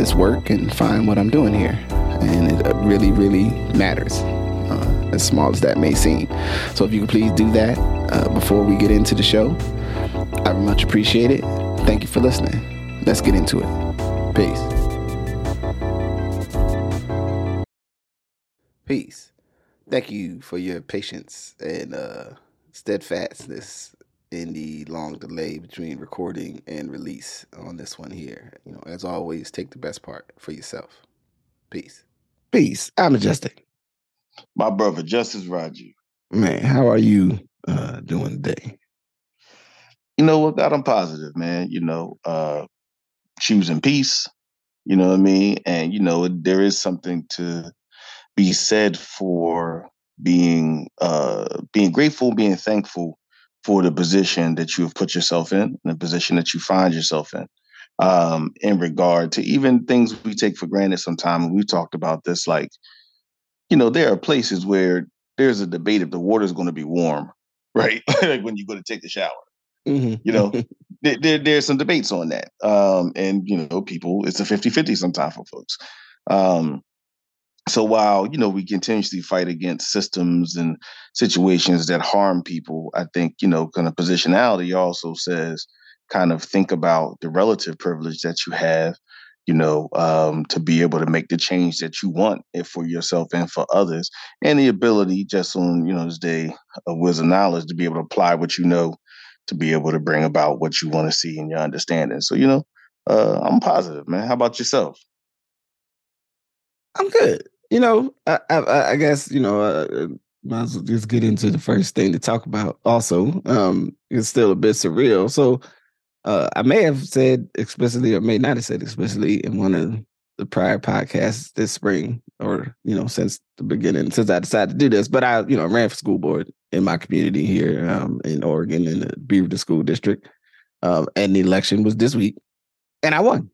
this work and find what I'm doing here. And it really, really matters, uh, as small as that may seem. So if you could please do that uh, before we get into the show, I would much appreciate it. Thank you for listening. Let's get into it. Peace. Peace. Thank you for your patience and uh, steadfastness in the long delay between recording and release on this one here. You know, as always, take the best part for yourself. Peace. Peace. I'm Majestic. My brother, Justice Rajee. Man, how are you uh, doing today? You know what, God, I'm positive, man. You know, uh, choosing peace, you know what I mean? And, you know, there is something to be said for being uh being grateful, being thankful for the position that you have put yourself in, and the position that you find yourself in. Um, in regard to even things we take for granted sometimes, we've talked about this, like, you know, there are places where there's a debate if the water is going to be warm, right? like when you go to take the shower. Mm-hmm. You know, there, there, there's some debates on that. Um, and, you know, people, it's a 50 50 sometimes for folks. Um, so while you know we continuously fight against systems and situations that harm people i think you know kind of positionality also says kind of think about the relative privilege that you have you know um, to be able to make the change that you want for yourself and for others and the ability just on you know this day of wisdom knowledge to be able to apply what you know to be able to bring about what you want to see in your understanding. So you know uh, i'm positive man. How about yourself I'm good. You know, I, I, I guess you know. Uh, might as well just get into the first thing to talk about. Also, um, it's still a bit surreal. So, uh, I may have said explicitly, or may not have said explicitly, in one of the prior podcasts this spring, or you know, since the beginning, since I decided to do this. But I, you know, ran for school board in my community here um, in Oregon in the Beaverton School District, um, and the election was this week, and I won.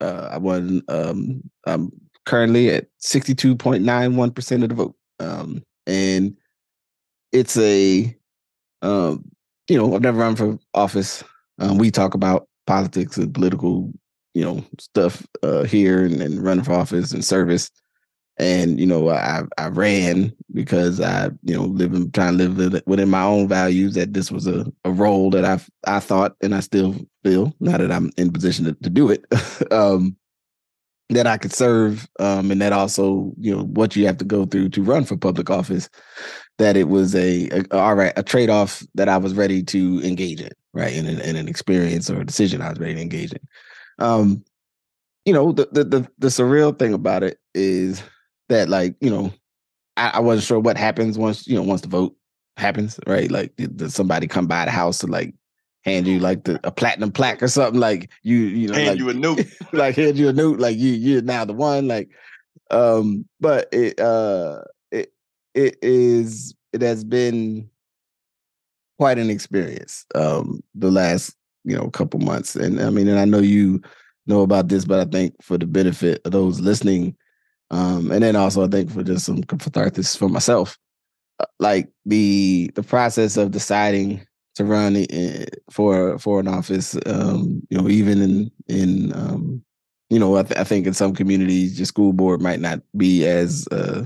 Uh, I won. Um, I'm currently at 62.91% of the vote. Um, and it's a, um, you know, I've never run for office. Um, we talk about politics and political, you know, stuff uh, here and, and running for office and service. And you know, I I ran because I you know live living trying to live within my own values. That this was a, a role that I I thought and I still feel now that I'm in position to, to do it. um, that I could serve, um, and that also, you know, what you have to go through to run for public office, that it was a, a all right, a trade off that I was ready to engage in, right, in, in, in an experience or a decision I was ready to engage in. Um, you know, the, the the the surreal thing about it is that, like, you know, I, I wasn't sure what happens once you know once the vote happens, right? Like, does somebody come by the house to like hand you like the, a platinum plaque or something like you you know hand like, you a note like hand you a note like you you're now the one like um but it uh it it is it has been quite an experience um the last you know couple months and i mean and i know you know about this but i think for the benefit of those listening um and then also i think for just some catharsis for myself uh, like the the process of deciding to run for for an office. Um, you know, even in in um, you know, I, th- I, think in some communities, your school board might not be as uh,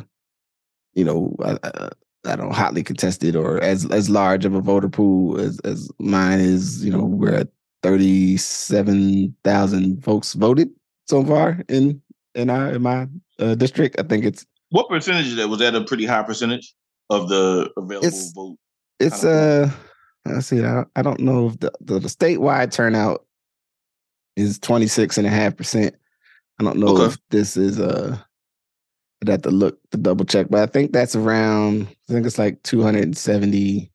you know, I, I, I, don't know, hotly contested or as as large of a voter pool as as mine is. You know, we're at thirty seven thousand folks voted so far in in our in my uh, district. I think it's what percentage that was that a pretty high percentage of the available it's, vote? It's uh I see. I, I don't know if the, the, the statewide turnout is 26 and a half percent. I don't know okay. if this is uh I'd have to look to double check, but I think that's around I think it's like 270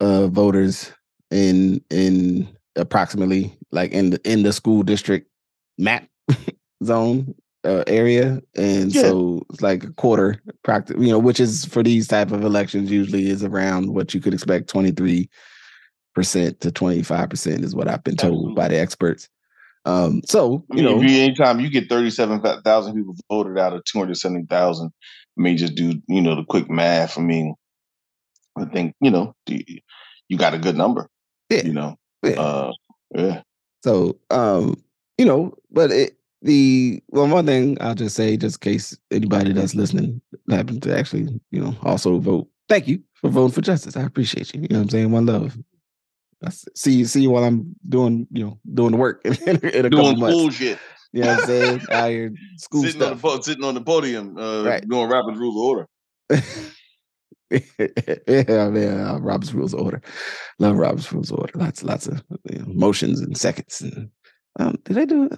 uh voters in in approximately like in the in the school district map zone uh, area, and yeah. so it's like a quarter practice. You know, which is for these type of elections usually is around what you could expect twenty three percent to twenty five percent is what I've been told Absolutely. by the experts. Um, so you I mean, know, anytime you get thirty seven thousand people voted out of two hundred seventy thousand, I mean, just do you know the quick math. I mean, I think you know you got a good number. Yeah, you know, yeah. Uh, yeah. So, um, you know, but it, the well, one thing I'll just say, just in case anybody that's listening happen to actually, you know, also vote. Thank you for voting for justice. I appreciate you. You know what I'm saying? One love. I see you see you while I'm doing, you know, doing the work in, in a doing cool shit. You know what I'm saying? Out here school sitting stuff. On the, sitting on the podium, uh, right. doing Robert's Rules of Order. yeah, man, uh, Robert's Rules of Order. Love Robert's Rules of Order. Lots, lots of you know, motions and seconds. And um, did they do?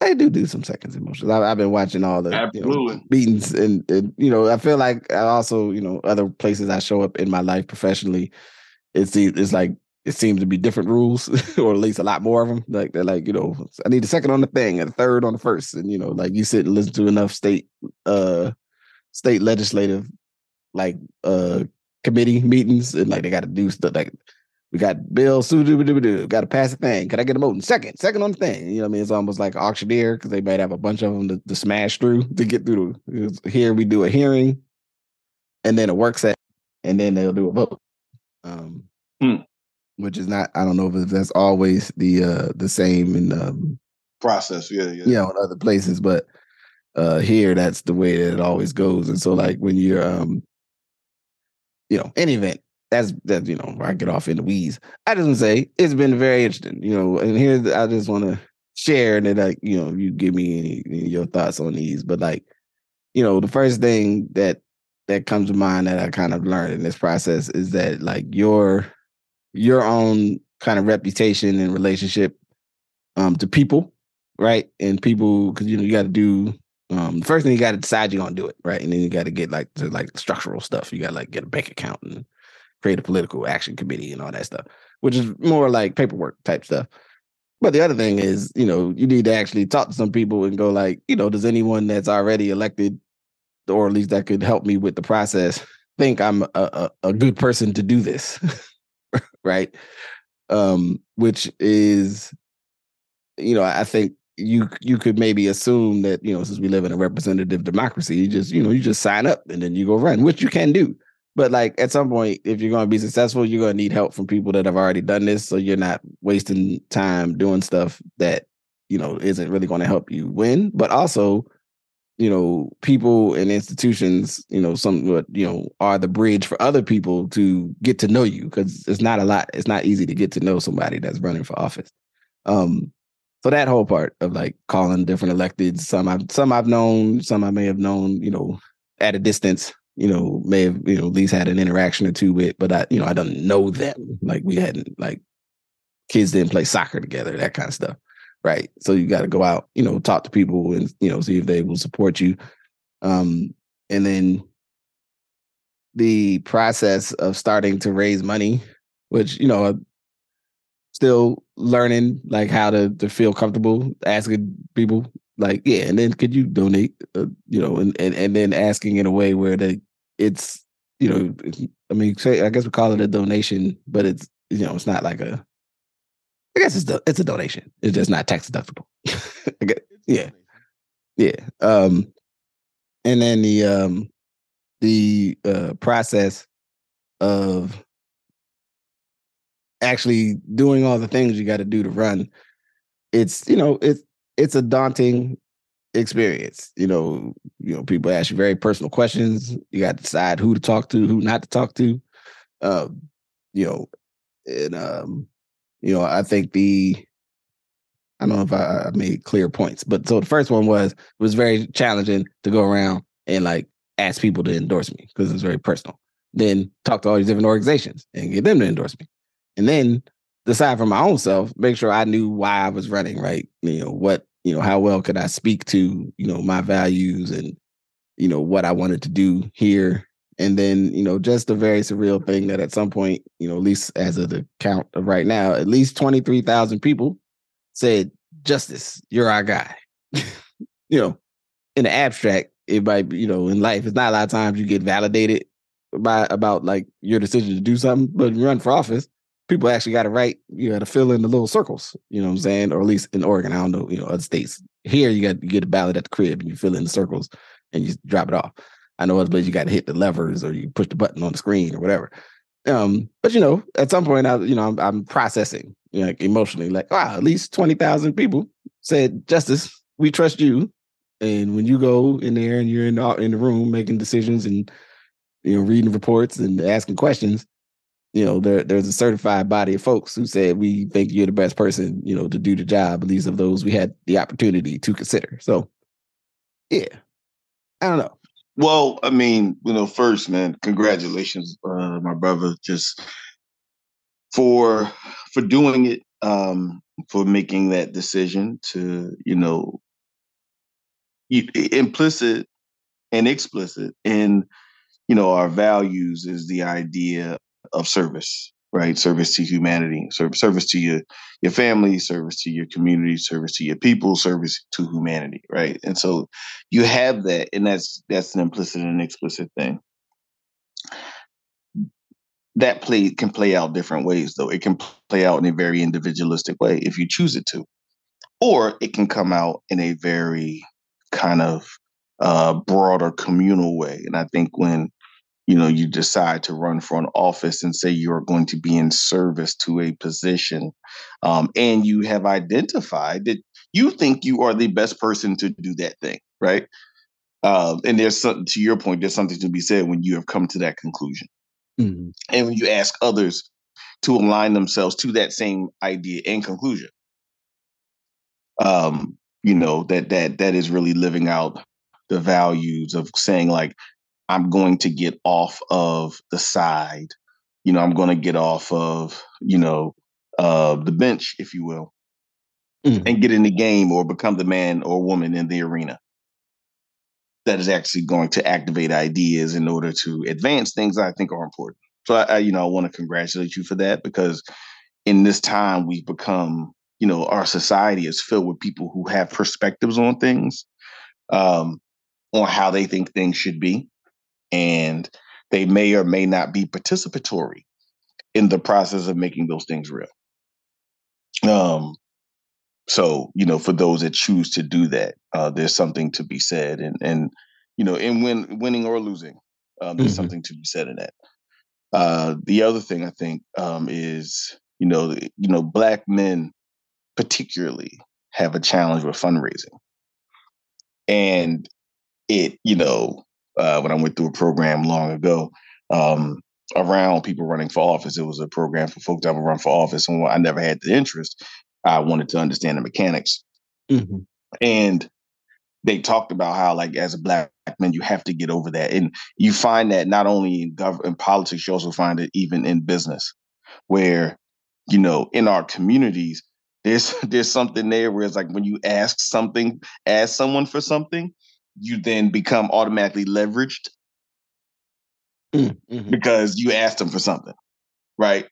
They do do some seconds and motions. I, have been watching all the you know, meetings, and, and you know, I feel like I also, you know, other places I show up in my life professionally. It's it's like it seems to be different rules, or at least a lot more of them. Like they're like, you know, I need a second on the thing and a third on the first, and you know, like you sit and listen to enough state, uh, state legislative, like uh committee meetings, and like they got to do stuff like we got Bill got to pass a thing. Could I get a motion? Second, second on the thing. You know what I mean? It's almost like auctioneer because they might have a bunch of them to, to smash through to get through. The, here we do a hearing, and then a work set, and then they'll do a vote. Um, hmm which is not I don't know if that's always the uh the same in um process. Yeah, yeah. Yeah, in other places, but uh here that's the way that it always goes. And so like when you're um you know, any event, that's that you know, I get off in the weeds. I just want to say it's been very interesting, you know, and here I just want to share that like, you know, you give me any, any your thoughts on these. But like, you know, the first thing that that comes to mind that I kind of learned in this process is that like your your own kind of reputation and relationship um, to people, right? And people, because you know you got to do um, first thing you got to decide you're gonna do it, right? And then you got to get like to like structural stuff. You got to like get a bank account and create a political action committee and all that stuff, which is more like paperwork type stuff. But the other thing is, you know, you need to actually talk to some people and go like, you know, does anyone that's already elected, or at least that could help me with the process, think I'm a, a, a good person to do this? right? Um, which is, you know, I think you you could maybe assume that you know since we live in a representative democracy, you just you know you just sign up and then you go run, which you can do. But like at some point, if you're going to be successful, you're going to need help from people that have already done this, so you're not wasting time doing stuff that you know isn't really going to help you win. But also, you know, people and institutions, you know, some you know are the bridge for other people to get to know you because it's not a lot. It's not easy to get to know somebody that's running for office. Um, so that whole part of like calling different electeds, some I've some I've known, some I may have known, you know, at a distance, you know, may have you know at least had an interaction or two with, but I you know I don't know them. Like we hadn't like kids didn't play soccer together, that kind of stuff right? So you got to go out, you know, talk to people and you know see if they will support you. Um, and then the process of starting to raise money, which you know, still learning like how to to feel comfortable asking people like yeah and then could you donate uh, you know and, and and then asking in a way where the it's you know i mean say i guess we call it a donation but it's you know it's not like a I guess it's it's a donation. It's just not tax deductible. yeah, yeah. Um, and then the um the uh process of actually doing all the things you got to do to run. It's you know it's it's a daunting experience. You know, you know, people ask you very personal questions. You got to decide who to talk to, who not to talk to. Um, you know, and um, you know, I think the I don't know if I, I made clear points, but so the first one was it was very challenging to go around and like ask people to endorse me because it's very personal. Then talk to all these different organizations and get them to endorse me, and then decide for my own self, make sure I knew why I was running, right? You know what, you know how well could I speak to you know my values and you know what I wanted to do here and then, you know, just a very surreal thing that at some point, you know, at least as of the count of right now, at least 23,000 people said, Justice, you're our guy. you know, in the abstract, it might be, you know, in life, it's not a lot of times you get validated by about like your decision to do something, but run for office, people actually got to write, you got to fill in the little circles, you know what I'm saying? Or at least in Oregon, I don't know, you know, other states. Here you got you get a ballot at the crib and you fill in the circles and you drop it off. I know other places you got to hit the levers or you push the button on the screen or whatever. Um, but you know, at some point, I you know I'm, I'm processing, you know, like emotionally, like wow, at least twenty thousand people said, "Justice, we trust you." And when you go in there and you're in the, in the room making decisions and you know reading reports and asking questions, you know there there's a certified body of folks who said we think you're the best person, you know, to do the job. At least of those we had the opportunity to consider. So, yeah, I don't know. Well, I mean, you know, first, man, congratulations, uh, my brother, just for for doing it, um, for making that decision to, you know, implicit and explicit in, you know, our values is the idea of service, right? Service to humanity, service to your your family, service to your community, service to your people, service to humanity, right? And so you have that, and that's that's an implicit and explicit thing. That play can play out different ways, though. It can play out in a very individualistic way if you choose it to, or it can come out in a very kind of uh, broader communal way. And I think when you know you decide to run for an office and say you're going to be in service to a position um, and you have identified that you think you are the best person to do that thing right um, and there's something to your point there's something to be said when you have come to that conclusion mm-hmm. and when you ask others to align themselves to that same idea and conclusion um, you know that that that is really living out the values of saying like I'm going to get off of the side. You know, I'm going to get off of, you know, uh, the bench, if you will, mm-hmm. and get in the game or become the man or woman in the arena that is actually going to activate ideas in order to advance things I think are important. So, I, I you know, I want to congratulate you for that because in this time we've become, you know, our society is filled with people who have perspectives on things, um, on how they think things should be and they may or may not be participatory in the process of making those things real. Um, so you know, for those that choose to do that, uh, there's something to be said, and and you know, in win winning or losing, um, there's mm-hmm. something to be said in that. Uh, the other thing I think um, is you know you know black men particularly have a challenge with fundraising, and it you know uh, when I went through a program long ago um, around people running for office. It was a program for folks that would run for office, and I never had the interest. I wanted to understand the mechanics, mm-hmm. and they talked about how, like, as a black man, you have to get over that, and you find that not only in government in politics, you also find it even in business, where you know, in our communities, there's there's something there where it's like when you ask something, ask someone for something, you then become automatically leveraged mm, mm-hmm. because you asked them for something, right?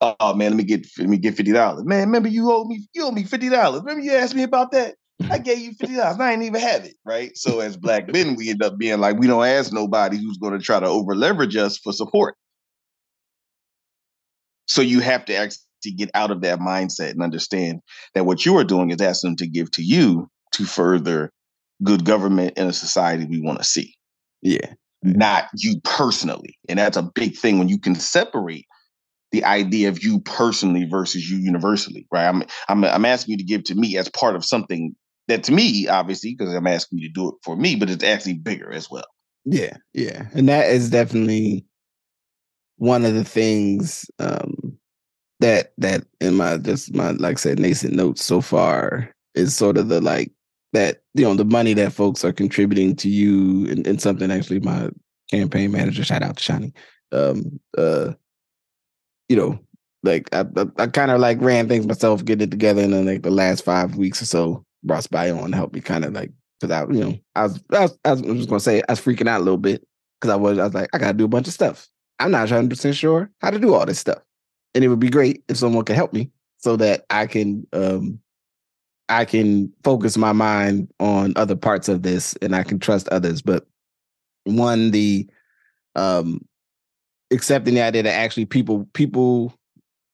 Oh man, let me get let me get fifty dollars. Man, remember you owe me you owe me fifty dollars. Remember you asked me about that? I gave you fifty dollars. I ain't even have it, right? So as black men, we end up being like, we don't ask nobody who's going to try to over leverage us for support. So you have to actually get out of that mindset and understand that what you are doing is asking them to give to you to further good government in a society we want to see. Yeah. Not you personally. And that's a big thing when you can separate the idea of you personally versus you universally, right? I'm I'm I'm asking you to give to me as part of something that to me, obviously, because I'm asking you to do it for me, but it's actually bigger as well. Yeah, yeah. And that is definitely one of the things um that that in my just my like I said nascent notes so far is sort of the like that you know the money that folks are contributing to you and, and something actually my campaign manager shout out to Shani um uh you know like I I, I kind of like ran things myself getting it together and then like the last five weeks or so brought Spy on to help me kind of like because I you know I was, I was I was just gonna say I was freaking out a little bit because I was I was like I gotta do a bunch of stuff. I'm not 100 percent sure how to do all this stuff and it would be great if someone could help me so that I can um I can focus my mind on other parts of this and I can trust others. But one, the um accepting the idea that actually people people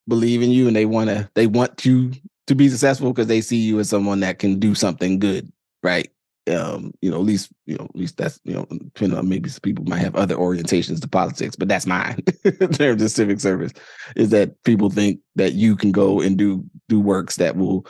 believe in you and they want to they want you to be successful because they see you as someone that can do something good, right? Um, you know, at least you know, at least that's you know, depending on maybe some people might have other orientations to politics, but that's mine in terms of civic service. Is that people think that you can go and do do works that will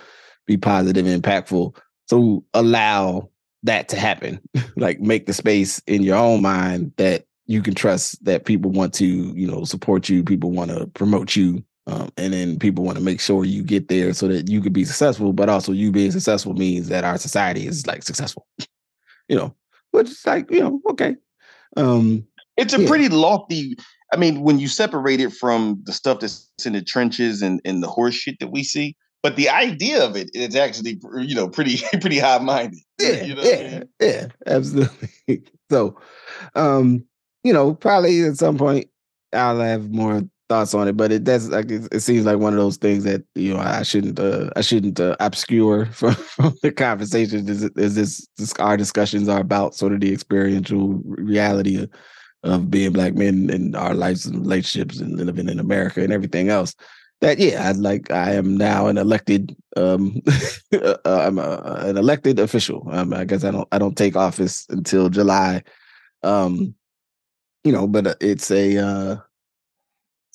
be positive and impactful. So allow that to happen. like make the space in your own mind that you can trust that people want to, you know, support you, people want to promote you, um, and then people want to make sure you get there so that you could be successful. But also, you being successful means that our society is like successful. you know, which is like you know, okay. Um, it's a yeah. pretty lofty. I mean, when you separate it from the stuff that's in the trenches and, and the horse shit that we see, but the idea of it is actually you know pretty pretty high minded. Yeah, you know yeah, I mean? yeah, absolutely. so, um, you know, probably at some point I'll have more thoughts on it, but it does like it, it seems like one of those things that you know I shouldn't uh, I shouldn't uh, obscure from, from the conversation. Is, is this, this our discussions are about sort of the experiential reality of, of being black men and our lives and relationships and living in America and everything else. That yeah, I like I am now an elected um uh, I'm a, an elected official. Um, I guess I don't I don't take office until July. Um, you know, but uh, it's a uh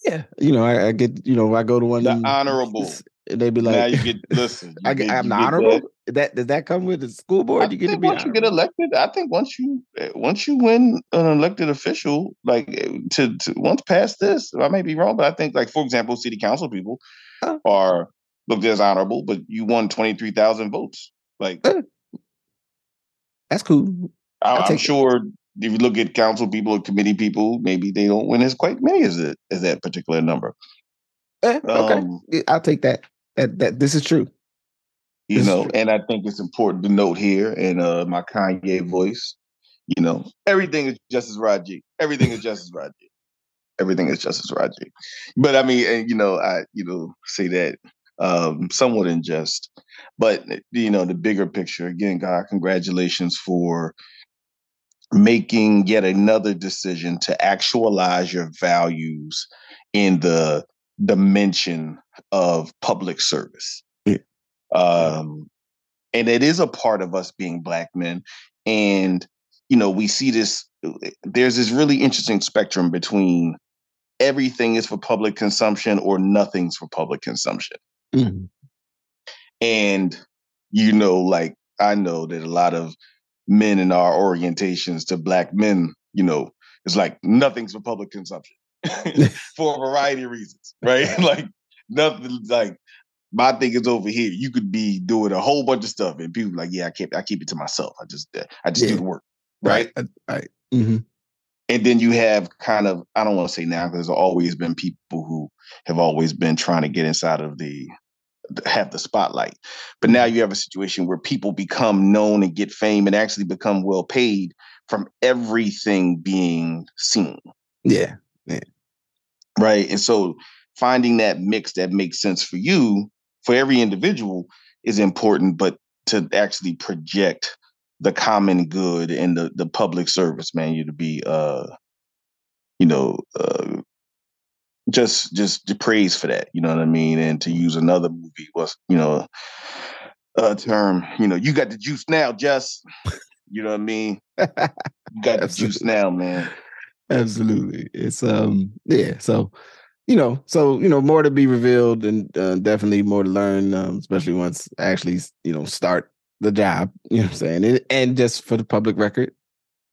yeah, you know, I, I, get, you know, I go to one. The honorable. They be like, now you get listen. I get, I'm the honorable. That. that. does that come with the school board? I you get to be once honorable? you get elected. I think once you eh, once you win an elected official, like eh, to, to once past this, I may be wrong, but I think like for example, city council people huh? are looked as honorable, but you won twenty three thousand votes. Like that's cool. I, am sure if you look at council people or committee people, maybe they don't win as quite many as it as that particular number. Eh, okay, um, I'll take that. That that this is true. You this know, and I think it's important to note here in uh, my Kanye voice. You know, everything is Justice Rajee. Everything is Justice Rajee. Everything is Justice Rajee. But I mean, and you know, I you know say that um, somewhat in jest. But you know, the bigger picture again, God, congratulations for making yet another decision to actualize your values in the dimension of public service. Um, and it is a part of us being black men. And, you know, we see this, there's this really interesting spectrum between everything is for public consumption or nothing's for public consumption. Mm-hmm. And, you know, like I know that a lot of men in our orientations to black men, you know, it's like nothing's for public consumption for a variety of reasons, right? like nothing like my thing is over here. You could be doing a whole bunch of stuff, and people like, yeah, I keep I keep it to myself. I just I just yeah. do the work, right? Right. right. Mm-hmm. And then you have kind of I don't want to say now because there's always been people who have always been trying to get inside of the have the spotlight. But now you have a situation where people become known and get fame and actually become well paid from everything being seen. Yeah. Yeah. Right. And so finding that mix that makes sense for you, for every individual, is important, but to actually project the common good and the, the public service, man, you to be uh you know, uh, just just praise for that. You know what I mean? And to use another movie was, you know, a term, you know, you got the juice now, just you know what I mean? You got the juice now, man. Absolutely. It's um yeah, so you know, so you know, more to be revealed and uh, definitely more to learn, um, especially once actually, you know, start the job. You know what I'm saying? And, and just for the public record,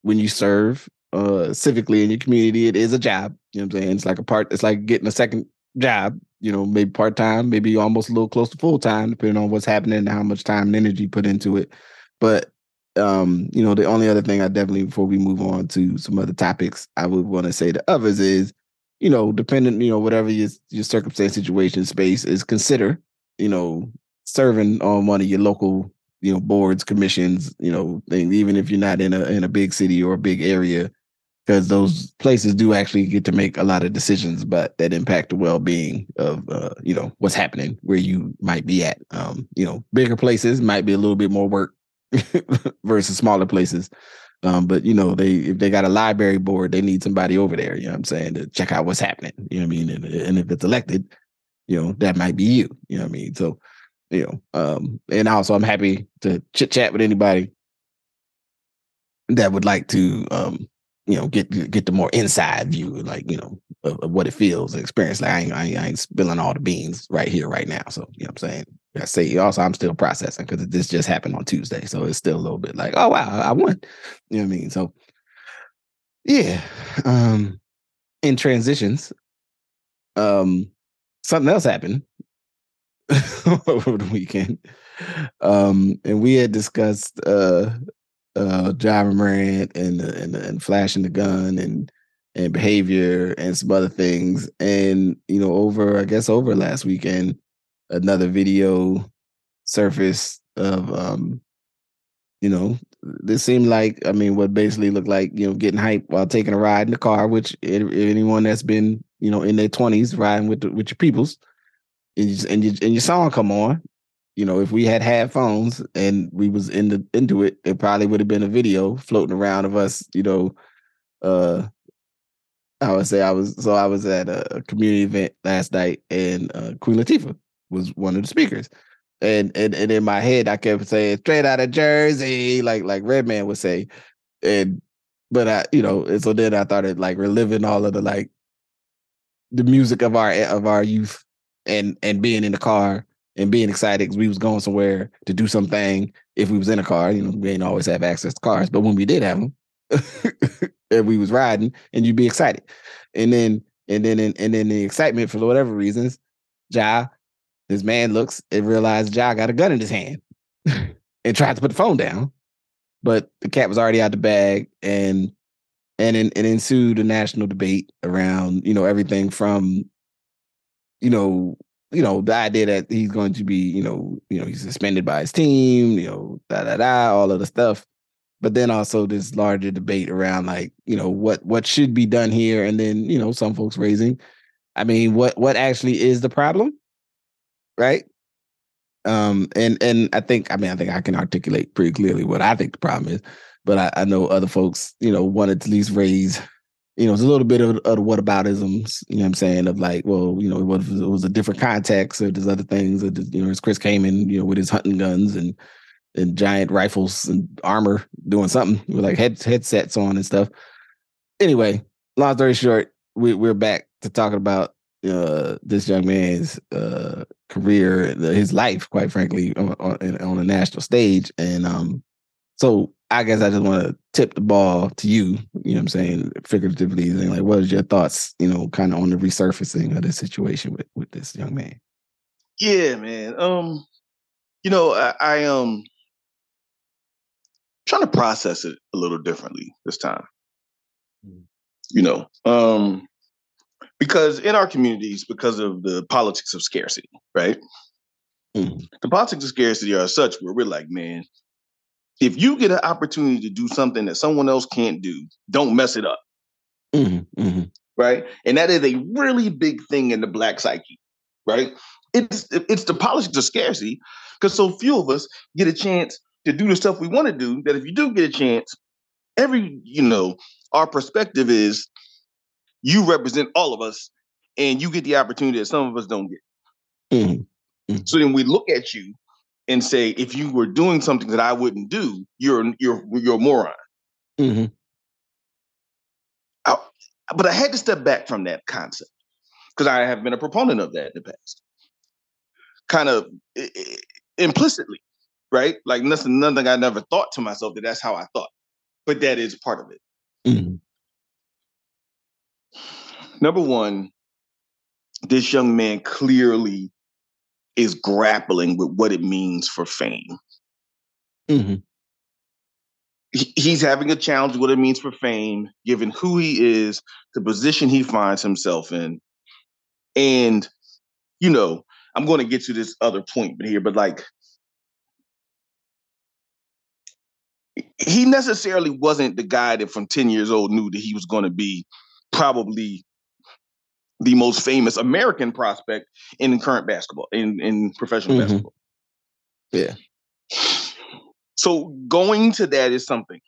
when you serve uh civically in your community, it is a job. You know what I'm saying? It's like a part, it's like getting a second job, you know, maybe part time, maybe almost a little close to full time, depending on what's happening and how much time and energy put into it. But um, you know, the only other thing I definitely before we move on to some other topics, I would want to say to others is, you know, dependent, you know, whatever your your circumstance, situation, space is, consider, you know, serving on one of your local, you know, boards, commissions, you know, things, even if you're not in a in a big city or a big area, because those places do actually get to make a lot of decisions, but that impact the well being of uh, you know what's happening where you might be at. Um, you know, bigger places might be a little bit more work versus smaller places. Um, but you know, they if they got a library board, they need somebody over there, you know what I'm saying, to check out what's happening. You know what I mean? And, and if it's elected, you know, that might be you. You know what I mean? So, you know, um, and also I'm happy to chit chat with anybody that would like to um, you know, get get the more inside view, like, you know, of, of what it feels and experience. Like I ain't, I ain't, I ain't spilling all the beans right here, right now. So, you know what I'm saying? I say also I'm still processing because this just happened on Tuesday. So it's still a little bit like, oh wow, I won. You know what I mean? So yeah. Um in transitions, um something else happened over the weekend. Um and we had discussed uh uh Ja Morant and and and flashing the gun and and behavior and some other things. And you know, over I guess over last weekend, another video surfaced of um, you know, this seemed like I mean, what basically looked like you know getting hype while taking a ride in the car. Which anyone that's been you know in their twenties riding with the, with your peoples, and you, and, you, and your song come on, you know, if we had had phones and we was in the into it, it probably would have been a video floating around of us, you know, uh I would say I was so I was at a community event last night and uh, Queen Latifah was one of the speakers. And, and and in my head I kept saying straight out of Jersey, like like Redman would say. And but I, you know, and so then I started like reliving all of the like the music of our of our youth and and being in the car and being excited because we was going somewhere to do something if we was in a car. You know, we didn't always have access to cars, but when we did have them, and we was riding, and you'd be excited. And then and then and then the excitement for whatever reasons, Ja, this man looks and realized Ja got a gun in his hand and tried to put the phone down, but the cat was already out the bag and and in, and ensued a national debate around you know everything from you know you know, the idea that he's going to be, you know, you know, he's suspended by his team, you know, da da da, all of the stuff. But then also this larger debate around like, you know, what what should be done here, and then you know, some folks raising, I mean, what what actually is the problem, right? Um, and and I think, I mean, I think I can articulate pretty clearly what I think the problem is, but I, I know other folks, you know, wanted to at least raise you know, it's a little bit of, of the whataboutisms, you know what I'm saying, of like, well, you know, was, it was a different context or there's other things, or, you know, as Chris came in, you know, with his hunting guns and and giant rifles and armor doing something with like head, headsets on and stuff. Anyway, long story short, we, we're back to talking about uh, this young man's uh, career, his life, quite frankly, on, on, on a national stage. And um, so I guess I just want to tip the ball to you, you know what I'm saying, figuratively, and like, what is your thoughts, you know, kind of on the resurfacing of this situation with, with this young man? Yeah, man. Um, you know, I, I um trying to process it a little differently this time. Mm-hmm. You know, um, because in our communities, because of the politics of scarcity, right? Mm-hmm. The politics of scarcity are such where we're like, man, if you get an opportunity to do something that someone else can't do, don't mess it up. Mm-hmm, mm-hmm. Right. And that is a really big thing in the black psyche. Right. It's it's the politics of scarcity because so few of us get a chance to do the stuff we want to do. That if you do get a chance, every you know, our perspective is you represent all of us, and you get the opportunity that some of us don't get. Mm-hmm. mm-hmm. So then we look at you and say, if you were doing something that I wouldn't do, you're you're you're a moron. Mm-hmm. I, but I had to step back from that concept because I have been a proponent of that in the past, kind of implicitly, right? Like nothing, nothing I never thought to myself that that's how I thought, but that is part of it. Mm-hmm. Number one, this young man clearly is grappling with what it means for fame. Mm-hmm. He, he's having a challenge what it means for fame, given who he is, the position he finds himself in. And, you know, I'm going to get to this other point here, but like, he necessarily wasn't the guy that from 10 years old knew that he was going to be probably the most famous American prospect in current basketball, in, in professional mm-hmm. basketball. Yeah. So going to that is something,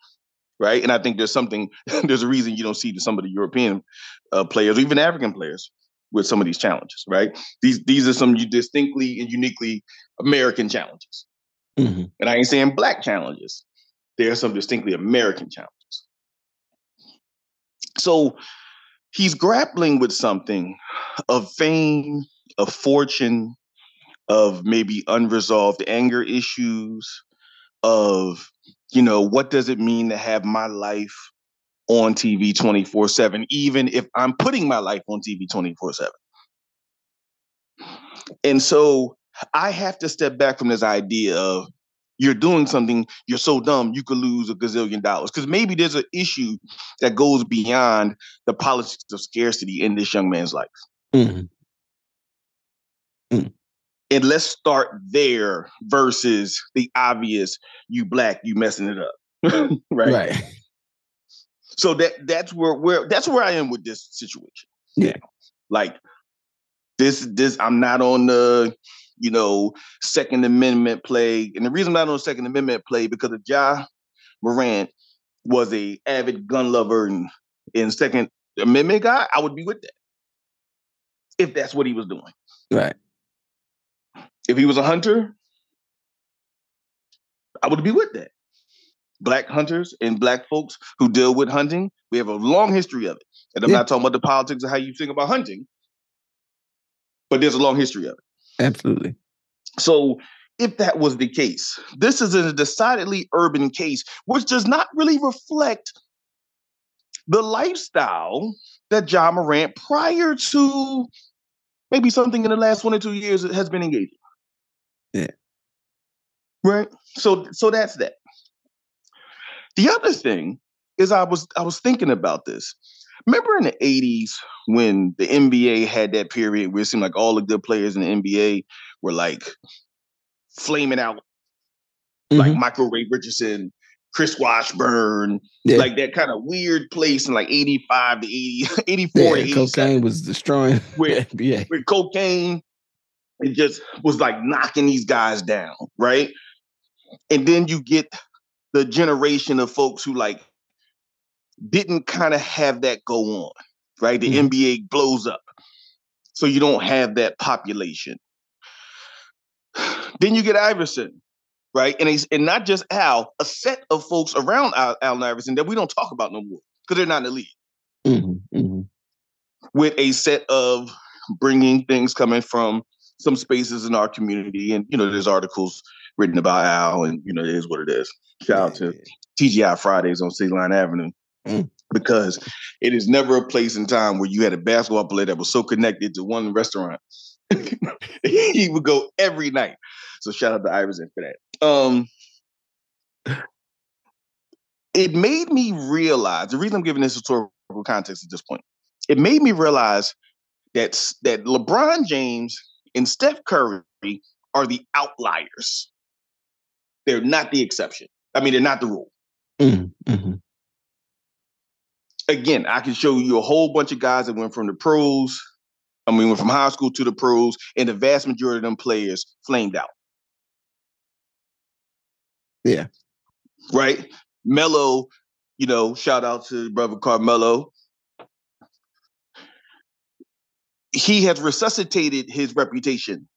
right? And I think there's something, there's a reason you don't see some of the European uh, players, even African players, with some of these challenges, right? These these are some distinctly and uniquely American challenges. Mm-hmm. And I ain't saying black challenges. There are some distinctly American challenges. So he's grappling with something of fame, of fortune, of maybe unresolved anger issues, of, you know, what does it mean to have my life on TV 24 7, even if I'm putting my life on TV 24 7. And so I have to step back from this idea of you're doing something, you're so dumb, you could lose a gazillion dollars. Because maybe there's an issue that goes beyond the politics of scarcity in this young man's life. Mm-hmm. Mm. And let's start there versus the obvious you black, you messing it up. right. Right. So that that's where where that's where I am with this situation. Yeah. Like this this I'm not on the you know Second Amendment play, and the reason not on Second Amendment play because of Ja Morant was a avid gun lover and, and Second Amendment guy, I would be with that if that's what he was doing. Right. If he was a hunter, I would be with that black hunters and black folks who deal with hunting. We have a long history of it. And I'm yeah. not talking about the politics of how you think about hunting, but there's a long history of it. Absolutely. So if that was the case, this is a decidedly urban case, which does not really reflect the lifestyle that Ja Morant prior to maybe something in the last one or two years has been engaging. Yeah. Right. So so that's that. The other thing is I was I was thinking about this. Remember in the 80s when the NBA had that period where it seemed like all the good players in the NBA were like flaming out, mm-hmm. like Michael Ray Richardson, Chris Washburn, yeah. like that kind of weird place in like 85 to 80, 84 yeah, Cocaine was destroying with, NBA. with cocaine. It just was like knocking these guys down, right? And then you get the generation of folks who like didn't kind of have that go on, right? The mm-hmm. NBA blows up. So you don't have that population. Then you get Iverson, right? And he's, and not just Al, a set of folks around Al, Al Iverson that we don't talk about no more because they're not in the league. Mm-hmm. Mm-hmm. With a set of bringing things coming from some spaces in our community, and you know, there's articles written about Al, and you know, it is what it is. Shout out to TGI Fridays on City Line Avenue. Mm. Because it is never a place in time where you had a basketball player that was so connected to one restaurant. he would go every night. So shout out to Iverson for that. Um, it made me realize the reason I'm giving this historical context at this point. It made me realize that that LeBron James and Steph Curry are the outliers. They're not the exception. I mean, they're not the rule. Mm-hmm. Again, I can show you a whole bunch of guys that went from the pros. I mean, went from high school to the pros, and the vast majority of them players flamed out. Yeah. Right? Melo, you know, shout out to brother Carmelo. He has resuscitated his reputation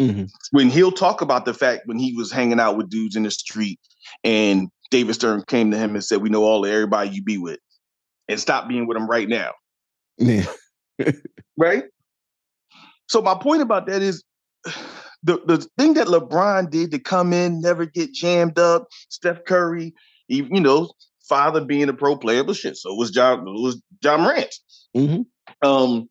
Mm-hmm. When he'll talk about the fact when he was hanging out with dudes in the street and David Stern came to him and said, We know all of everybody you be with and stop being with them right now. Yeah. right? So my point about that is the, the thing that LeBron did to come in, never get jammed up, Steph Curry, you, you know, father being a pro player, but shit. So was Ja was Ja Morant. Mm-hmm. Um,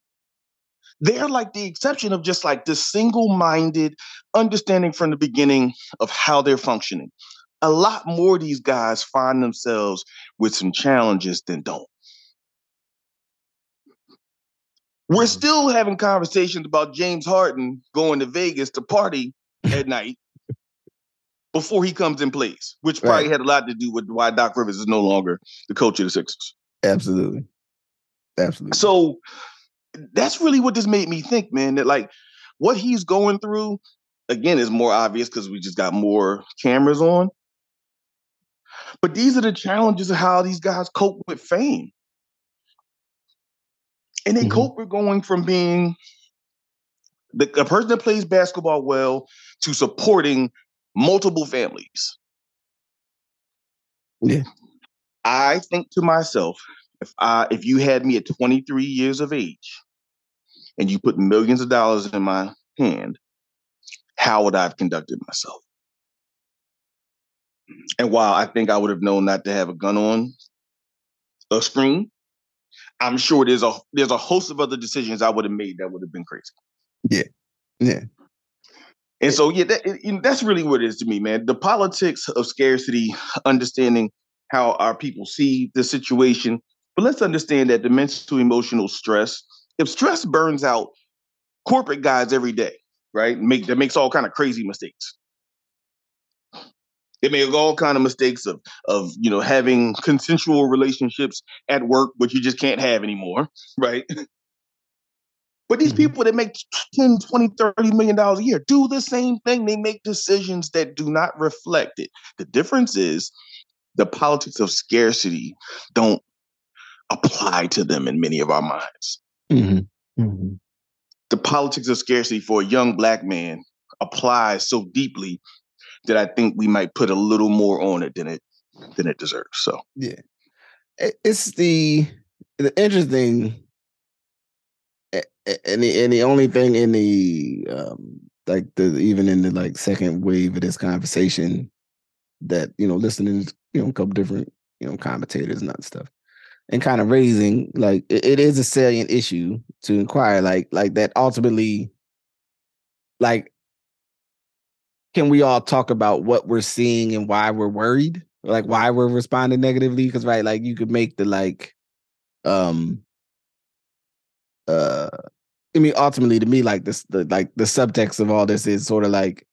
they're like the exception of just like this single minded understanding from the beginning of how they're functioning. A lot more of these guys find themselves with some challenges than don't. We're mm-hmm. still having conversations about James Harden going to Vegas to party at night. before he comes in place, which probably right. had a lot to do with why Doc Rivers is no longer the coach of the Sixers. Absolutely. Absolutely. So that's really what this made me think, man, that like what he's going through, again, is more obvious because we just got more cameras on. But these are the challenges of how these guys cope with fame. And they mm-hmm. cope with going from being the, a person that plays basketball well to supporting multiple families. Yeah. I think to myself, if I if you had me at 23 years of age and you put millions of dollars in my hand, how would I have conducted myself? And while I think I would have known not to have a gun on a screen, I'm sure there's a there's a host of other decisions I would have made that would have been crazy. Yeah, yeah. And so, yeah, that, that's really what it is to me, man. The politics of scarcity, understanding how our people see the situation, but let's understand that the mental emotional stress. If stress burns out corporate guys every day, right, make that makes all kind of crazy mistakes. They make all kind of mistakes of of you know having consensual relationships at work, which you just can't have anymore, right? But these mm-hmm. people that make 10, 20, 30 million dollars a year do the same thing. They make decisions that do not reflect it. The difference is the politics of scarcity don't apply to them in many of our minds. Mm-hmm. Mm-hmm. The politics of scarcity for a young black man applies so deeply that I think we might put a little more on it than it than it deserves. So yeah, it's the the interesting and the and the only thing in the um like the even in the like second wave of this conversation that you know listening to you know a couple different you know commentators and that stuff and kind of raising like it, it is a salient issue to inquire like like that ultimately like can we all talk about what we're seeing and why we're worried? Like why we're responding negatively? Because right like you could make the like um uh I mean, ultimately, to me, like this, the like the subtext of all this is sort of like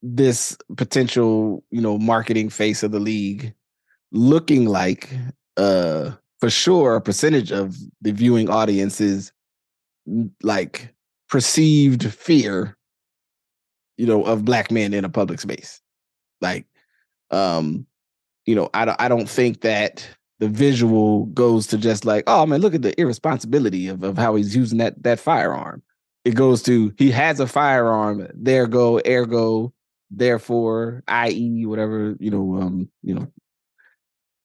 this potential, you know, marketing face of the league looking like, uh, for sure, a percentage of the viewing audience is like perceived fear, you know, of black men in a public space. Like, um, you know, I don't, I don't think that the visual goes to just like, oh man, look at the irresponsibility of, of how he's using that that firearm. It goes to he has a firearm, there go, ergo, therefore, i.e., whatever, you know, um, you know,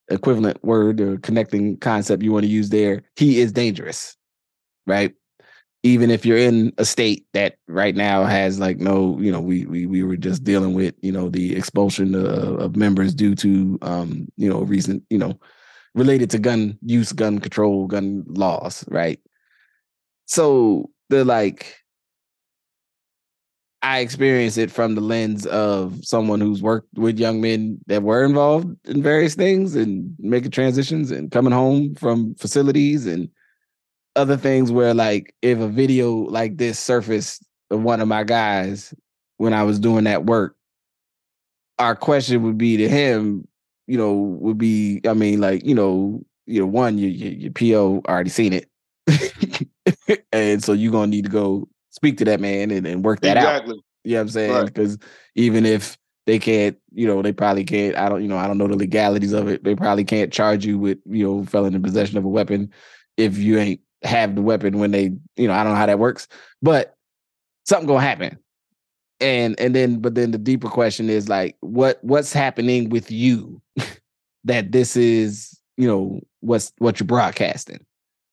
equivalent word or connecting concept you want to use there, he is dangerous. Right. Even if you're in a state that right now has like no, you know, we we we were just dealing with, you know, the expulsion of, of members due to um, you know, recent, you know, related to gun use, gun control, gun laws, right? So the like I experience it from the lens of someone who's worked with young men that were involved in various things and making transitions and coming home from facilities and other things where like if a video like this surfaced of one of my guys when I was doing that work, our question would be to him, you know, would be, I mean, like, you know, you know, one, your your, your PO already seen it. and so you're gonna need to go speak to that man and, and work that exactly. out. You know what I'm saying? Because right. even if they can't, you know, they probably can't, I don't, you know, I don't know the legalities of it. They probably can't charge you with, you know, felon in possession of a weapon if you ain't have the weapon when they, you know, I don't know how that works. But something gonna happen and and then but then the deeper question is like what what's happening with you that this is you know what's what you're broadcasting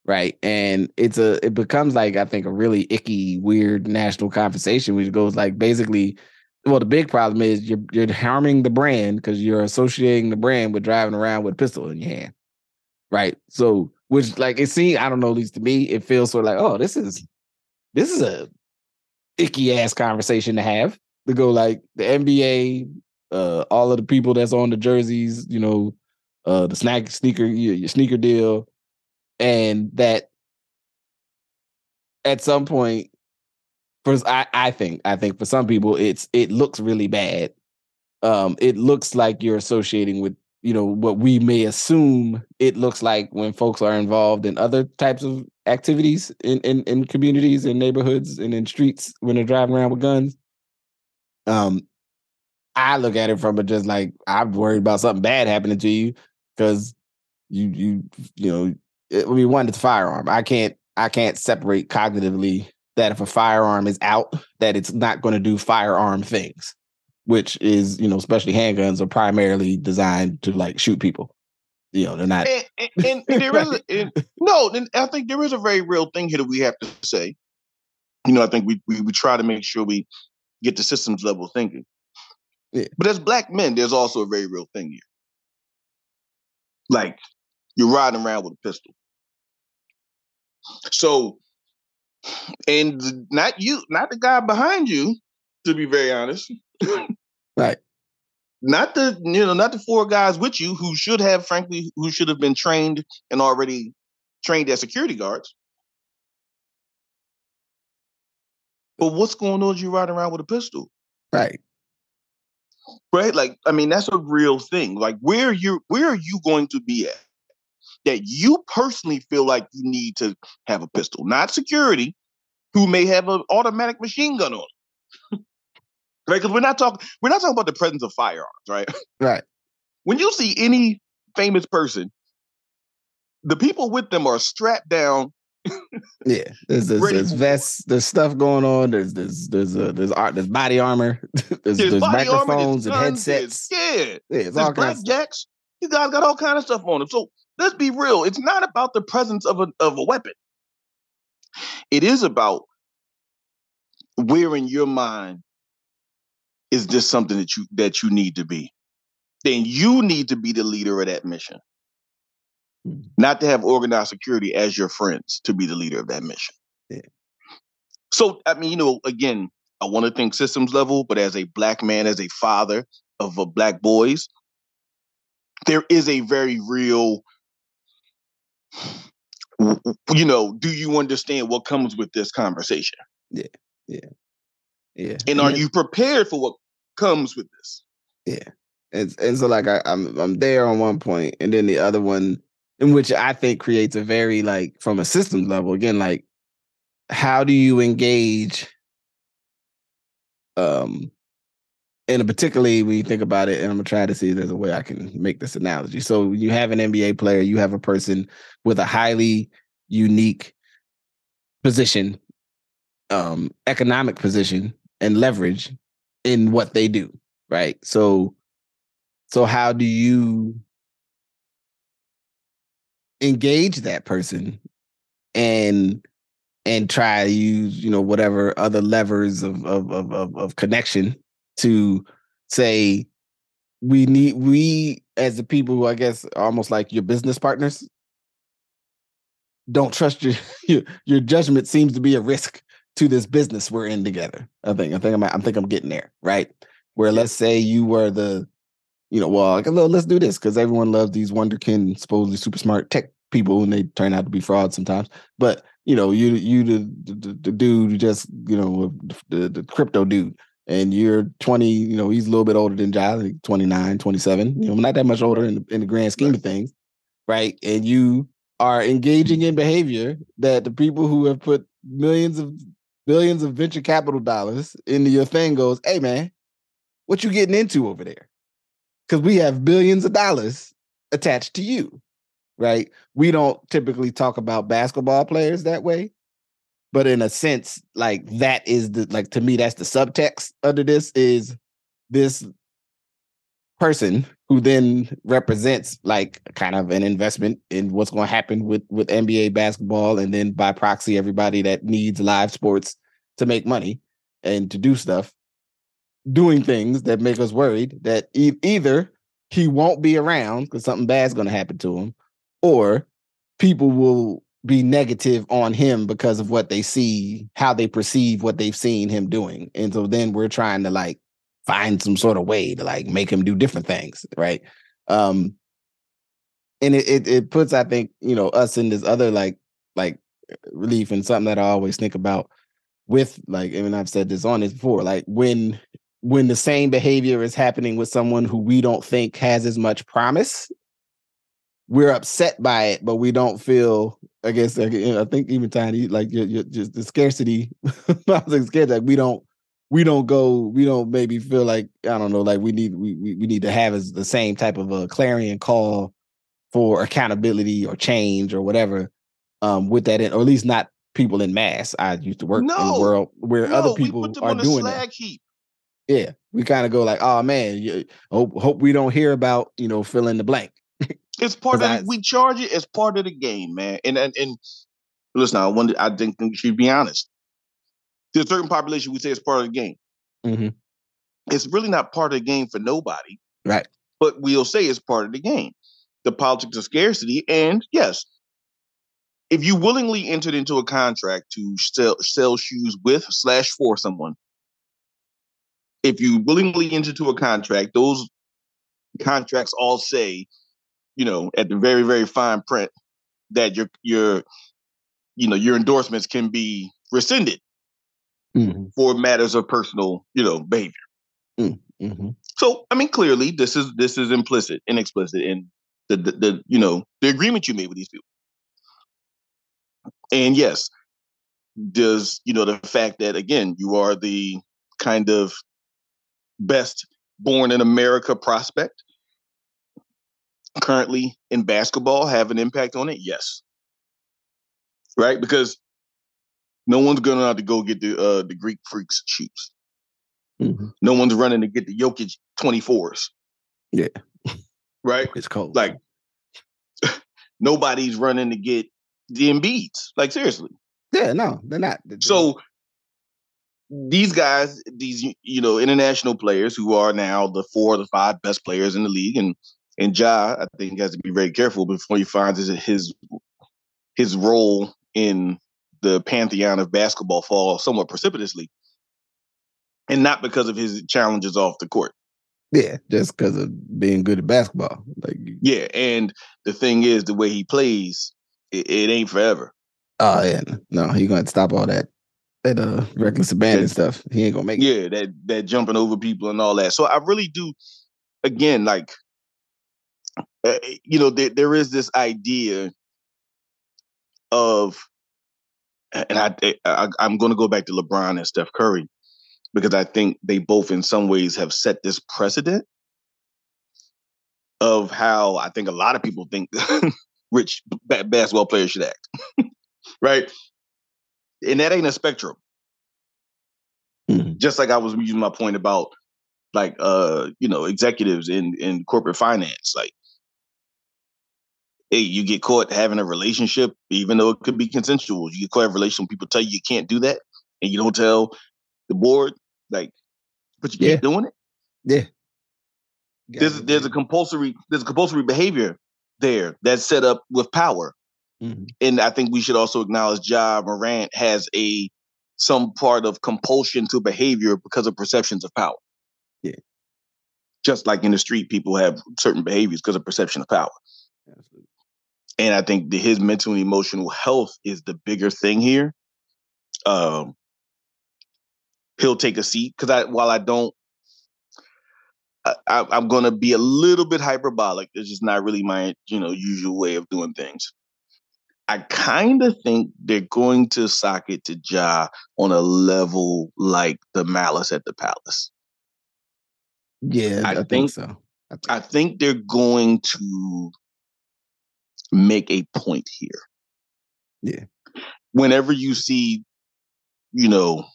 right and it's a it becomes like i think a really icky weird national conversation which goes like basically well the big problem is you're you're harming the brand because you're associating the brand with driving around with a pistol in your hand right so which like it seems i don't know at least to me it feels sort of like oh this is this is a icky ass conversation to have to go like the NBA, uh, all of the people that's on the jerseys, you know, uh, the snack sneaker, your, your sneaker deal, and that at some point for I, I think I think for some people it's it looks really bad. Um, it looks like you're associating with you know what we may assume it looks like when folks are involved in other types of activities in in, in communities and neighborhoods and in streets when they're driving around with guns. Um, I look at it from a just like I'm worried about something bad happening to you because you you you know it, I mean one it's firearm. I can't I can't separate cognitively that if a firearm is out, that it's not going to do firearm things, which is, you know, especially handguns are primarily designed to like shoot people. You know, they're not. And, and, and there is and, no, and I think there is a very real thing here that we have to say. You know, I think we we, we try to make sure we get the systems level thinking. Yeah. But as black men, there's also a very real thing here. Like you're riding around with a pistol. So and not you, not the guy behind you, to be very honest. right. Not the you know, not the four guys with you who should have, frankly, who should have been trained and already trained as security guards. But what's going on? You riding around with a pistol, right? Right. Like, I mean, that's a real thing. Like, where you where are you going to be at? that you personally feel like you need to have a pistol, not security, who may have an automatic machine gun on. Right? Because we're not talking we're not talking about the presence of firearms, right? Right. When you see any famous person, the people with them are strapped down. yeah, there's there's, there's vests, there's stuff going on. There's there's there's uh, there's art, there's body armor, there's, there's, there's microphones armor, and headsets. yeah, yeah, it's all kinds. Jacks. You guys got all kind of stuff on them. So let's be real. It's not about the presence of a of a weapon. It is about where in your mind is this something that you that you need to be. Then you need to be the leader of that mission. Mm-hmm. Not to have organized security as your friends to be the leader of that mission. Yeah. So I mean, you know, again, I want to think systems level, but as a black man, as a father of a black boys, there is a very real you know, do you understand what comes with this conversation? Yeah, yeah, yeah. And are you prepared for what comes with this? Yeah, and and so like I, I'm I'm there on one point, and then the other one, in which I think creates a very like from a systems level again, like how do you engage um and particularly when you think about it, and I'm gonna try to see if there's a way I can make this analogy. So you have an NBA player, you have a person with a highly unique position, um, economic position, and leverage in what they do, right? So, so how do you engage that person and and try to use you know whatever other levers of of of, of connection to say we need we as the people who I guess almost like your business partners don't trust your your, your judgment seems to be a risk to this business we're in together. I think I think I'm I think I'm getting there, right? Where let's say you were the you know, well, like, let's do this because everyone loves these wonderkin, supposedly super smart tech people, and they turn out to be frauds sometimes. But you know, you you the the, the dude who just you know the, the crypto dude and you're 20, you know, he's a little bit older than Giles, like 29, 27, you know, not that much older in the, in the grand scheme right. of things, right? And you are engaging in behavior that the people who have put millions of billions of venture capital dollars into your thing goes, hey man, what you getting into over there? Because we have billions of dollars attached to you, right? We don't typically talk about basketball players that way but in a sense like that is the like to me that's the subtext under this is this person who then represents like kind of an investment in what's going to happen with with NBA basketball and then by proxy everybody that needs live sports to make money and to do stuff doing things that make us worried that e- either he won't be around because something bad's going to happen to him or people will be negative on him because of what they see, how they perceive what they've seen him doing. And so then we're trying to like find some sort of way to like make him do different things, right? Um and it it, it puts, I think, you know, us in this other like like relief and something that I always think about with like, mean, I've said this on this before, like when when the same behavior is happening with someone who we don't think has as much promise, we're upset by it, but we don't feel. I guess I think even tiny like you're, you're just the scarcity. I was like scared like we don't we don't go we don't maybe feel like I don't know like we need we we, we need to have as the same type of a clarion call for accountability or change or whatever um with that in, or at least not people in mass. I used to work no, in the world where no, other people are doing that. Heap. Yeah, we kind of go like, oh man, you, hope hope we don't hear about you know fill in the blank. it's part of I, we charge it as part of the game, man. And and, and listen, I wonder. I didn't think we should be honest. There's a certain population we say it's part of the game. Mm-hmm. It's really not part of the game for nobody, right? But we'll say it's part of the game. The politics of scarcity, and yes, if you willingly entered into a contract to sell sell shoes with slash for someone, if you willingly enter into a contract, those contracts all say, you know, at the very, very fine print that your your you know your endorsements can be rescinded mm-hmm. for matters of personal, you know, behavior. Mm-hmm. So, I mean, clearly, this is this is implicit and explicit in the, the the you know the agreement you made with these people. And yes, does you know the fact that again you are the kind of best born in America prospect currently in basketball have an impact on it? Yes. Right? Because no one's gonna have to go get the uh, the Greek freaks shoes. Mm-hmm. No one's running to get the Jokic 24s. Yeah. Right? It's cold. Like nobody's running to get the Embiids. Like seriously. Yeah, no, they're not. They're so these guys, these you know international players who are now the four or the five best players in the league, and and Ja, I think has to be very careful before he finds his his role in the pantheon of basketball fall somewhat precipitously, and not because of his challenges off the court. Yeah, just because of being good at basketball. Like yeah, and the thing is, the way he plays, it, it ain't forever. Oh yeah, no, he gonna stop all that that uh reckless abandon stuff. He ain't gonna make yeah, it. that that jumping over people and all that. So I really do, again, like uh, you know, there there is this idea of, and I, I I'm going to go back to LeBron and Steph Curry because I think they both, in some ways, have set this precedent of how I think a lot of people think rich basketball players should act, right? and that ain't a spectrum. Mm-hmm. Just like I was using my point about like uh, you know, executives in in corporate finance, like hey, you get caught having a relationship, even though it could be consensual. You get caught having a relationship, people tell you you can't do that, and you don't tell the board, like, but you yeah. keep doing it. Yeah. There's there's a compulsory there's a compulsory behavior there that's set up with power. Mm-hmm. And I think we should also acknowledge Ja Morant has a some part of compulsion to behavior because of perceptions of power. Yeah. Just like in the street, people have certain behaviors because of perception of power. Absolutely. And I think the, his mental and emotional health is the bigger thing here. Um, he'll take a seat because I, while I don't, I, am going to be a little bit hyperbolic. It's just not really my, you know, usual way of doing things. I kind of think they're going to sock it to Ja on a level like the Malice at the Palace. Yeah, I, I think, think, so. I think. I think they're going to make a point here. Yeah. Whenever you see, you know,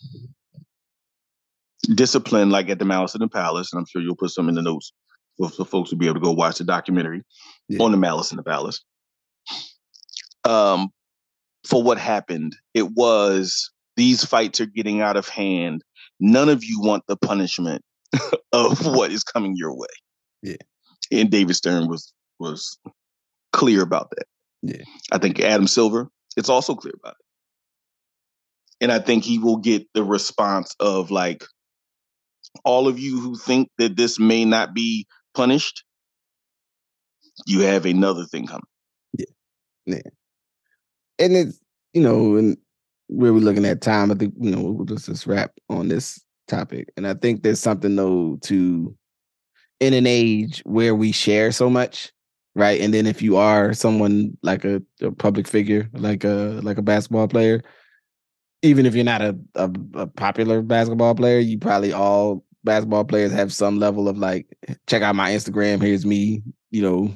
discipline like at the Malice in the Palace, and I'm sure you'll put some in the notes for, for folks to be able to go watch the documentary yeah. on the Malice in the Palace um, for what happened. It was these fights are getting out of hand. None of you want the punishment of what is coming your way. Yeah. And David Stern was was clear about that. Yeah. I think Adam Silver, it's also clear about it. And I think he will get the response of like all of you who think that this may not be punished, you have another thing coming. Yeah. Yeah and it's you know, and where we're looking at time, I think you know we'll just, just wrap on this topic, and I think there's something though to in an age where we share so much, right? And then if you are someone like a, a public figure, like a like a basketball player, even if you're not a, a, a popular basketball player, you probably all basketball players have some level of like, check out my Instagram. Here's me, you know,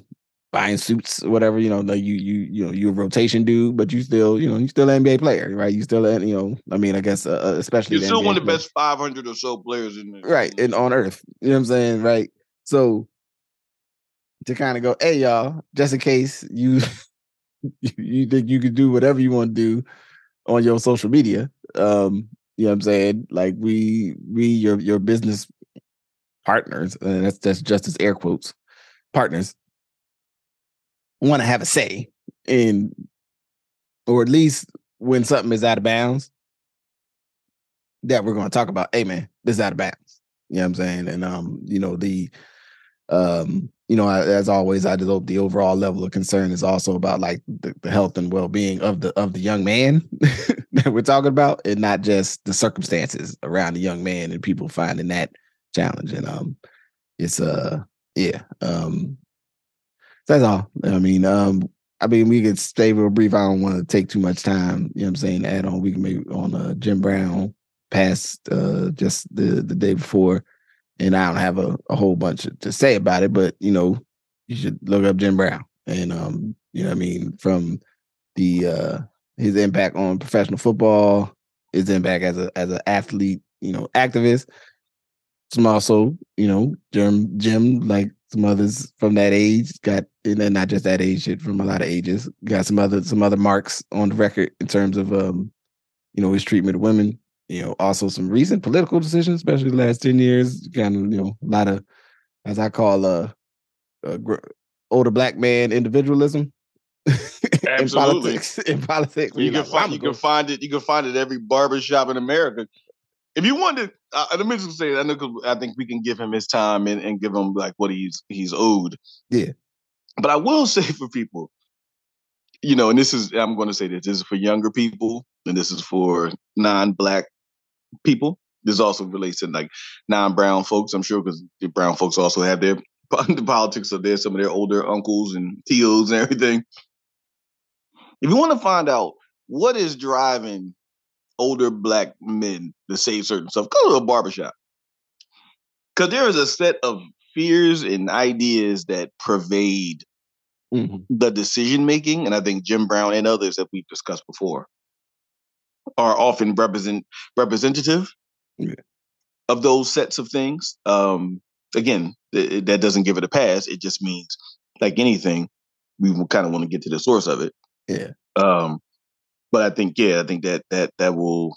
buying suits or whatever. You know, like you you you know you're a rotation dude, but you still you know you still an NBA player, right? You still you know I mean I guess uh, uh especially you're still NBA one of the best 500 or so players in the right and on earth. You know what I'm saying, right? So to kind of go, hey y'all, just in case you you, think you could do whatever you want to do on your social media, um, you know what I'm saying? Like we we your your business partners, and that's that's just as air quotes partners want to have a say in or at least when something is out of bounds that we're going to talk about hey man this is out of bounds you know what i'm saying and um you know the um you know as always i hope the overall level of concern is also about like the, the health and well-being of the of the young man that we're talking about and not just the circumstances around the young man and people finding that challenge and um it's uh yeah um that's all i mean um I mean, we could stay real brief. I don't want to take too much time. You know what I'm saying? Add on, we can maybe on uh, Jim Brown passed uh, just the the day before, and I don't have a, a whole bunch to say about it. But you know, you should look up Jim Brown, and um, you know, I mean, from the uh his impact on professional football, his impact as a as an athlete, you know, activist. Some also, you know, Jim Jim like some others from that age got and not just that age shit from a lot of ages got some other some other marks on the record in terms of um you know his treatment of women you know also some recent political decisions especially the last 10 years kind of you know a lot of as i call uh, uh gr- older black man individualism in Absolutely. politics in politics You can like, find "I'ma you can find it you can find it every barber shop in America. If you wanted, uh, let me just say, I know I think we can give him his time and, and give him like what he's he's owed. Yeah. But I will say for people, you know, and this is I'm going to say this. This is for younger people, and this is for non-black people. This also relates to like non-brown folks. I'm sure because the brown folks also have their the politics of their some of their older uncles and tios and everything. If you want to find out what is driving older black men to say certain stuff, go to a barbershop. Because there is a set of fears and ideas that pervade Mhm. the decision making, and I think Jim Brown and others that we've discussed before are often represent representative Yeah. of those sets of things. Um, again, th- that doesn't give it a pass. It just means, like anything, we kind of want to get to the source of it. Yeah. Um, but I think, yeah, I think that that that will.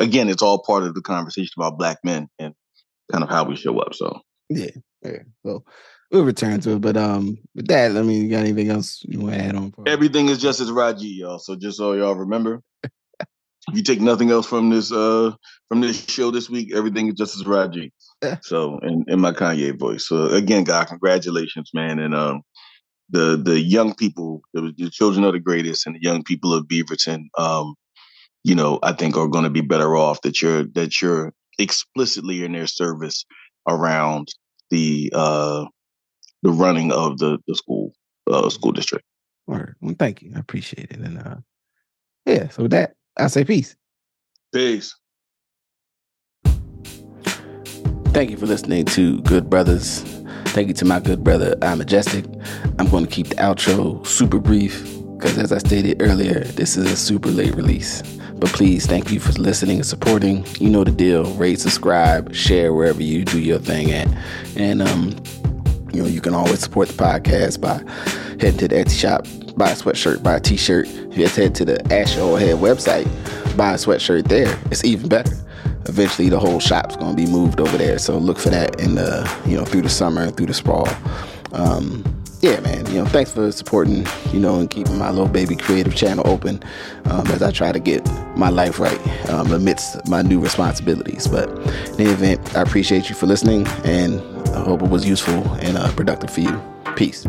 Again, it's all part of the conversation about black men and kind of how we show up. So yeah yeah so we'll return to it but um with that i mean you got anything else you want to add on for everything is Justice Rajee, y'all. So just so y'all remember, if you take nothing else from this uh from this show this week, everything is Justice Rajee. So in, in my Kanye voice. So again, God, congratulations, man. And um the the young people, the, the children are the greatest, and the young people of Beaverton, um, you know, I think are going to be better off that you're that you're explicitly in their service around the uh the running of the the school uh school district. All right. well thank you i appreciate it and uh yeah so with that i'll say peace Peace. Thank you for listening to Good Brothers. Thank you to my good brother, I Majestic. I'm going to keep the outro super brief because, as I stated earlier, this is a super late release. But please, thank you for listening and supporting. You know the deal. Rate, subscribe, share wherever you do your thing at. And, um, you know, you can always support the podcast by heading to the Etsy shop, buy a sweatshirt, buy a t-shirt. If you just head to the Ash Oldhead website, buy a sweatshirt there. It's even better. Eventually, the whole shop's gonna be moved over there. So look for that in the, you know, through the summer, and through the fall. Um, yeah, man. You know, thanks for supporting, you know, and keeping my little baby creative channel open um, as I try to get my life right um, amidst my new responsibilities. But in any event, I appreciate you for listening, and I hope it was useful and uh, productive for you. Peace.